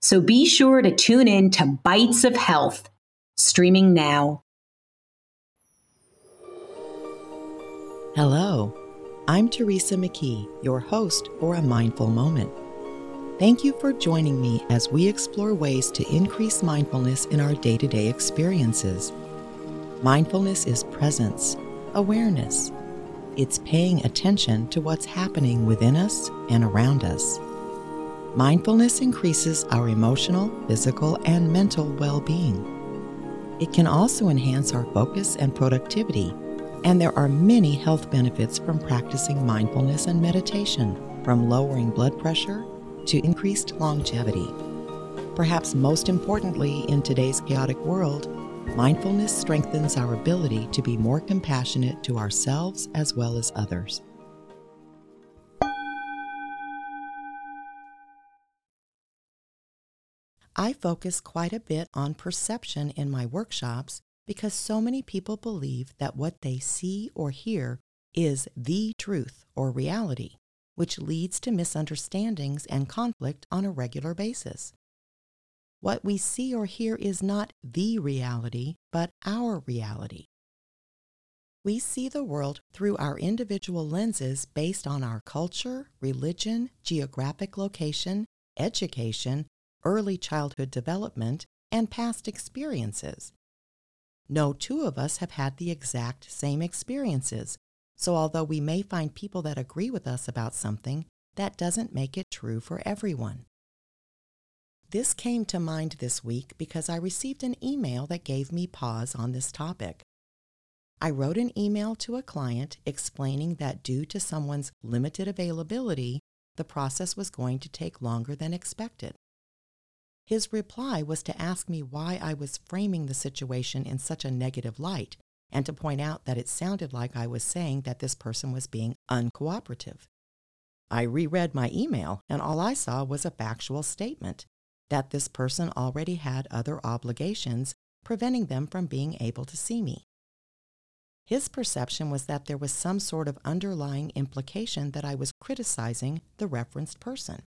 So be sure to tune in to Bites of Health, streaming now. Hello, I'm Teresa McKee, your host for A Mindful Moment. Thank you for joining me as we explore ways to increase mindfulness in our day to day experiences. Mindfulness is presence, awareness. It's paying attention to what's happening within us and around us. Mindfulness increases our emotional, physical, and mental well being. It can also enhance our focus and productivity, and there are many health benefits from practicing mindfulness and meditation, from lowering blood pressure to increased longevity. Perhaps most importantly, in today's chaotic world, mindfulness strengthens our ability to be more compassionate to ourselves as well as others. I focus quite a bit on perception in my workshops because so many people believe that what they see or hear is the truth or reality, which leads to misunderstandings and conflict on a regular basis. What we see or hear is not the reality, but our reality. We see the world through our individual lenses based on our culture, religion, geographic location, education, early childhood development, and past experiences. No two of us have had the exact same experiences, so although we may find people that agree with us about something, that doesn't make it true for everyone. This came to mind this week because I received an email that gave me pause on this topic. I wrote an email to a client explaining that due to someone's limited availability, the process was going to take longer than expected. His reply was to ask me why I was framing the situation in such a negative light and to point out that it sounded like I was saying that this person was being uncooperative. I reread my email, and all I saw was a factual statement that this person already had other obligations preventing them from being able to see me. His perception was that there was some sort of underlying implication that I was criticizing the referenced person.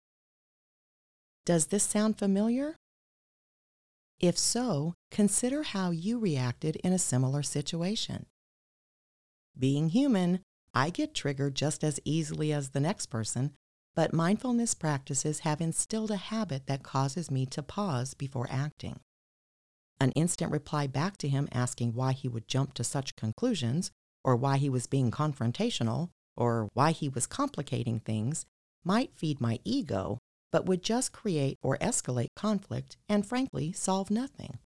Does this sound familiar? If so, consider how you reacted in a similar situation. Being human, I get triggered just as easily as the next person, but mindfulness practices have instilled a habit that causes me to pause before acting. An instant reply back to him asking why he would jump to such conclusions, or why he was being confrontational, or why he was complicating things might feed my ego but would just create or escalate conflict and frankly solve nothing.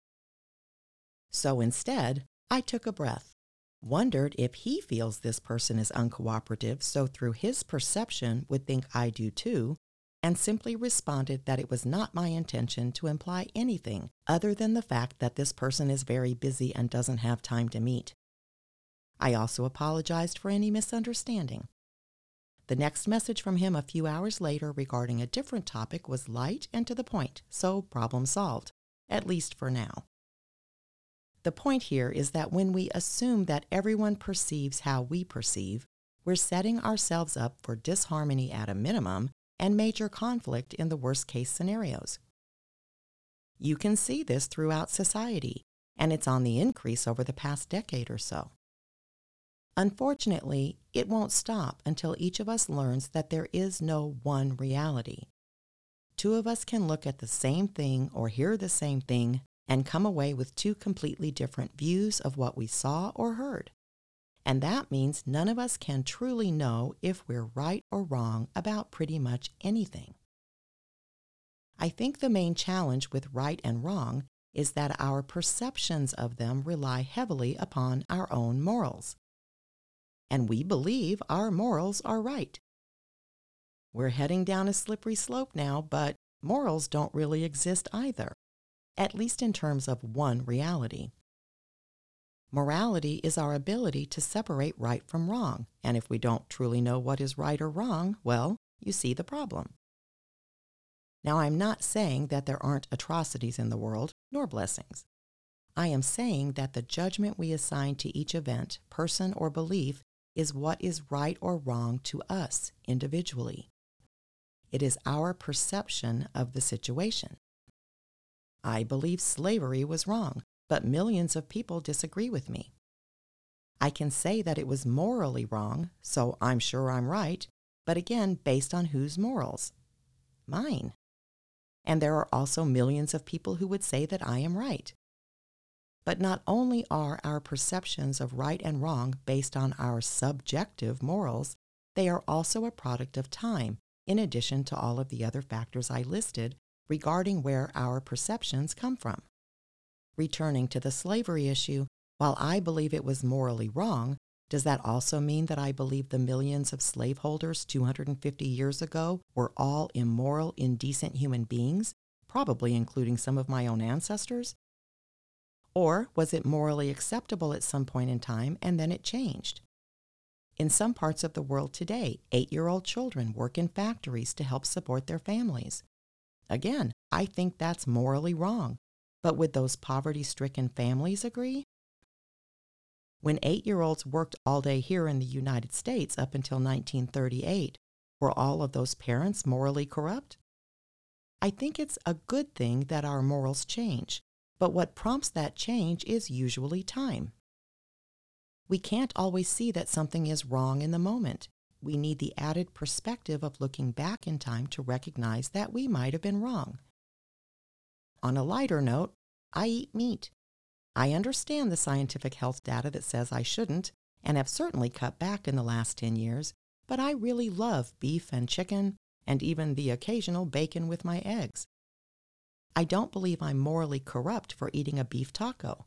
So instead, I took a breath, wondered if he feels this person is uncooperative, so through his perception would think I do too, and simply responded that it was not my intention to imply anything other than the fact that this person is very busy and doesn't have time to meet. I also apologized for any misunderstanding. The next message from him a few hours later regarding a different topic was light and to the point, so problem solved, at least for now. The point here is that when we assume that everyone perceives how we perceive, we're setting ourselves up for disharmony at a minimum and major conflict in the worst case scenarios. You can see this throughout society, and it's on the increase over the past decade or so. Unfortunately, it won't stop until each of us learns that there is no one reality. Two of us can look at the same thing or hear the same thing and come away with two completely different views of what we saw or heard. And that means none of us can truly know if we're right or wrong about pretty much anything. I think the main challenge with right and wrong is that our perceptions of them rely heavily upon our own morals and we believe our morals are right. We're heading down a slippery slope now, but morals don't really exist either. at least in terms of one reality. Morality is our ability to separate right from wrong, and if we don't truly know what is right or wrong, well, you see the problem. Now, I'm not saying that there aren't atrocities in the world, nor blessings. I am saying that the judgment we assign to each event, person, or belief is what is right or wrong to us individually. It is our perception of the situation. I believe slavery was wrong, but millions of people disagree with me. I can say that it was morally wrong, so I'm sure I'm right, but again, based on whose morals? Mine. And there are also millions of people who would say that I am right. But not only are our perceptions of right and wrong based on our subjective morals, they are also a product of time, in addition to all of the other factors I listed regarding where our perceptions come from. Returning to the slavery issue, while I believe it was morally wrong, does that also mean that I believe the millions of slaveholders 250 years ago were all immoral, indecent human beings, probably including some of my own ancestors? Or was it morally acceptable at some point in time and then it changed? In some parts of the world today, eight year old children work in factories to help support their families. Again, I think that's morally wrong. But would those poverty stricken families agree? When eight year olds worked all day here in the United States up until 1938, were all of those parents morally corrupt? I think it's a good thing that our morals change, but what prompts that change is usually time. We can't always see that something is wrong in the moment. We need the added perspective of looking back in time to recognize that we might have been wrong. On a lighter note, I eat meat. I understand the scientific health data that says I shouldn't, and have certainly cut back in the last 10 years, but I really love beef and chicken, and even the occasional bacon with my eggs. I don't believe I'm morally corrupt for eating a beef taco,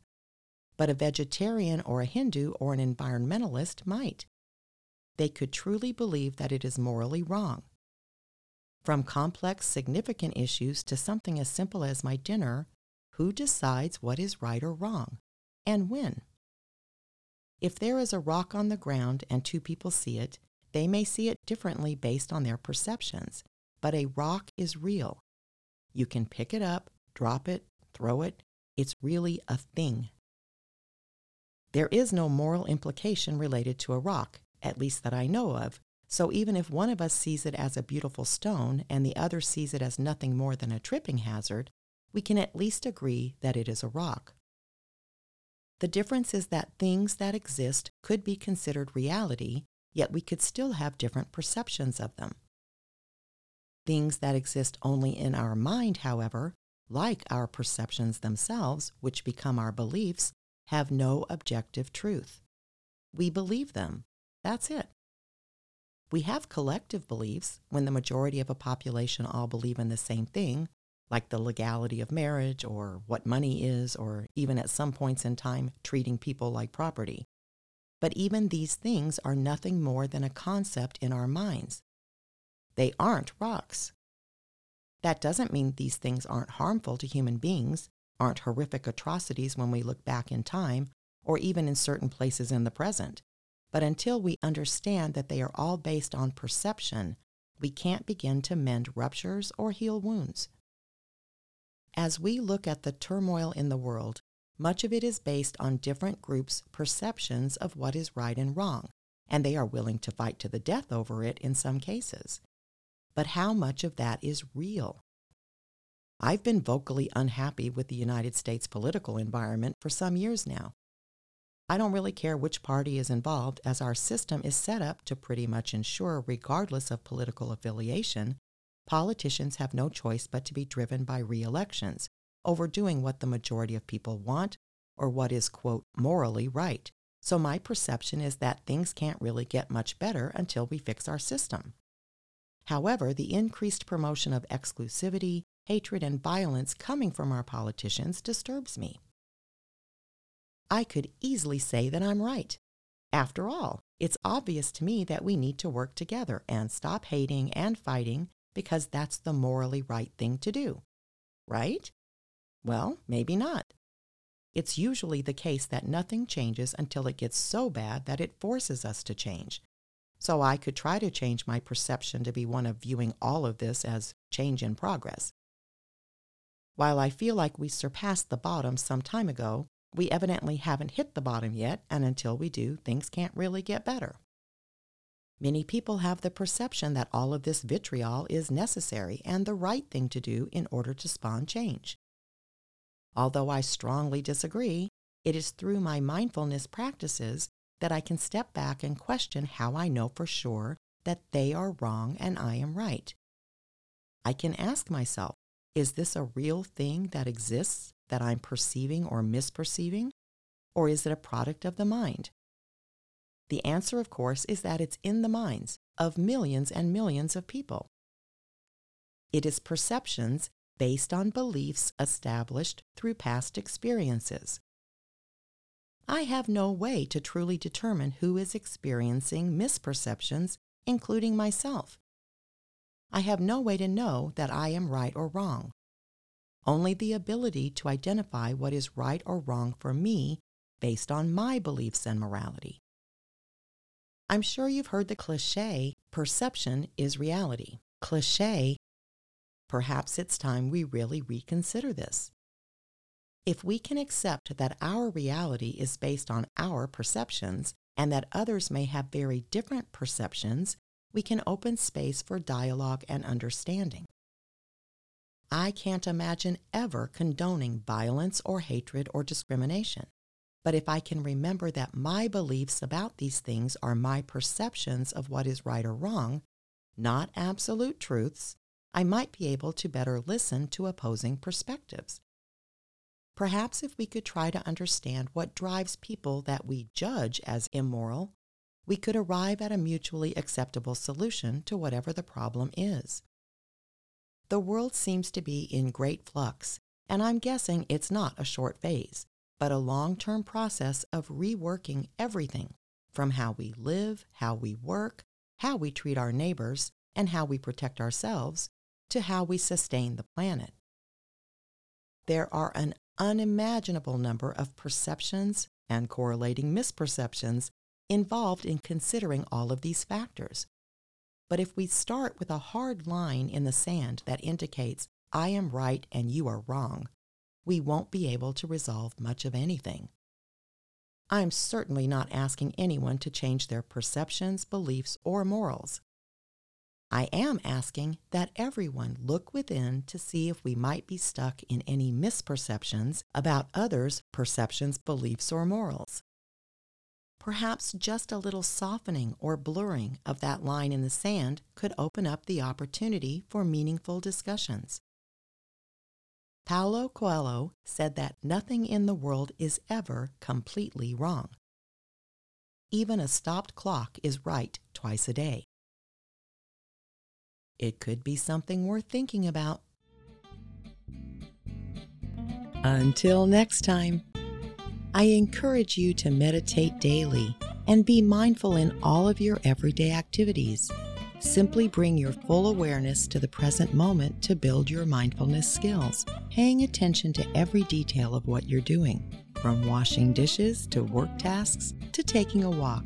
but a vegetarian or a Hindu or an environmentalist might. They could truly believe that it is morally wrong. From complex, significant issues to something as simple as my dinner, who decides what is right or wrong, and when. If there is a rock on the ground and two people see it, they may see it differently based on their perceptions, but a rock is real. You can pick it up, drop it, throw it. It's really a thing. There is no moral implication related to a rock, at least that I know of, so even if one of us sees it as a beautiful stone and the other sees it as nothing more than a tripping hazard, we can at least agree that it is a rock. The difference is that things that exist could be considered reality, yet we could still have different perceptions of them. Things that exist only in our mind, however, like our perceptions themselves, which become our beliefs, have no objective truth. We believe them. That's it. We have collective beliefs when the majority of a population all believe in the same thing, like the legality of marriage or what money is, or even at some points in time, treating people like property. But even these things are nothing more than a concept in our minds. They aren't rocks. That doesn't mean these things aren't harmful to human beings, aren't horrific atrocities when we look back in time, or even in certain places in the present. But until we understand that they are all based on perception, we can't begin to mend ruptures or heal wounds. As we look at the turmoil in the world, much of it is based on different groups' perceptions of what is right and wrong, and they are willing to fight to the death over it in some cases. But how much of that is real? I've been vocally unhappy with the United States political environment for some years now. I don't really care which party is involved, as our system is set up to pretty much ensure, regardless of political affiliation, politicians have no choice but to be driven by re elections, overdoing what the majority of people want or what is, quote, morally right. So my perception is that things can't really get much better until we fix our system. However, the increased promotion of exclusivity, hatred, and violence coming from our politicians disturbs me. I could easily say that I'm right. After all, it's obvious to me that we need to work together and stop hating and fighting because that's the morally right thing to do. Right? Well, maybe not. It's usually the case that nothing changes until it gets so bad that it forces us to change. So I could try to change my perception to be one of viewing all of this as change in progress. While I feel like we surpassed the bottom some time ago, we evidently haven't hit the bottom yet, and until we do, things can't really get better. Many people have the perception that all of this vitriol is necessary and the right thing to do in order to spawn change. Although I strongly disagree, it is through my mindfulness practices that I can step back and question how I know for sure that they are wrong and I am right. I can ask myself, is this a real thing that exists that I'm perceiving or misperceiving? Or is it a product of the mind? The answer, of course, is that it's in the minds of millions and millions of people. It is perceptions based on beliefs established through past experiences. I have no way to truly determine who is experiencing misperceptions, including myself. I have no way to know that I am right or wrong. Only the ability to identify what is right or wrong for me based on my beliefs and morality. I'm sure you've heard the cliche, perception is reality. Cliche, perhaps it's time we really reconsider this. If we can accept that our reality is based on our perceptions and that others may have very different perceptions, we can open space for dialogue and understanding. I can't imagine ever condoning violence or hatred or discrimination. But if I can remember that my beliefs about these things are my perceptions of what is right or wrong, not absolute truths, I might be able to better listen to opposing perspectives. Perhaps if we could try to understand what drives people that we judge as immoral, we could arrive at a mutually acceptable solution to whatever the problem is. The world seems to be in great flux, and I'm guessing it's not a short phase but a long term process of reworking everything from how we live, how we work, how we treat our neighbors, and how we protect ourselves to how we sustain the planet. There are an unimaginable number of perceptions and correlating misperceptions involved in considering all of these factors. But if we start with a hard line in the sand that indicates, I am right and you are wrong, we won't be able to resolve much of anything. I'm certainly not asking anyone to change their perceptions, beliefs, or morals. I am asking that everyone look within to see if we might be stuck in any misperceptions about others' perceptions, beliefs, or morals. Perhaps just a little softening or blurring of that line in the sand could open up the opportunity for meaningful discussions. Paulo Coelho said that nothing in the world is ever completely wrong. Even a stopped clock is right twice a day. It could be something worth thinking about. Until next time, I encourage you to meditate daily and be mindful in all of your everyday activities. Simply bring your full awareness to the present moment to build your mindfulness skills, paying attention to every detail of what you're doing, from washing dishes to work tasks to taking a walk.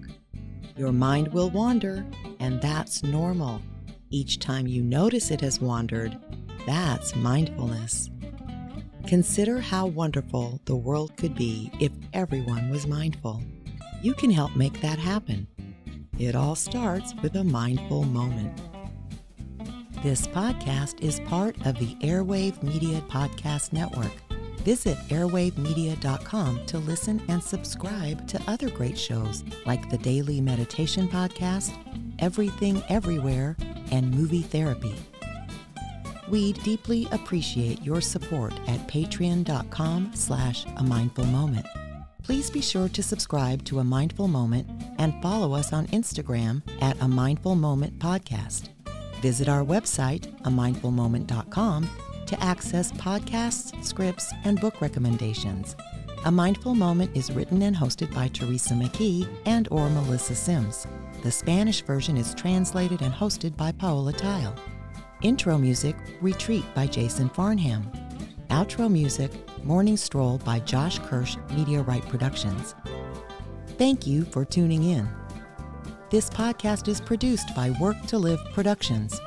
Your mind will wander, and that's normal. Each time you notice it has wandered, that's mindfulness. Consider how wonderful the world could be if everyone was mindful. You can help make that happen it all starts with a mindful moment. This podcast is part of the Airwave Media Podcast Network. Visit airwavemedia.com to listen and subscribe to other great shows like the Daily Meditation Podcast, Everything Everywhere, and Movie Therapy. We'd deeply appreciate your support at patreon.com slash a mindful moment please be sure to subscribe to A Mindful Moment and follow us on Instagram at A Mindful Moment Podcast. Visit our website, amindfulmoment.com, to access podcasts, scripts, and book recommendations. A Mindful Moment is written and hosted by Teresa McKee and or Melissa Sims. The Spanish version is translated and hosted by Paola Theil. Intro music, Retreat by Jason Farnham. Outro music, Morning Stroll by Josh Kirsch Right Productions. Thank you for tuning in. This podcast is produced by Work to Live Productions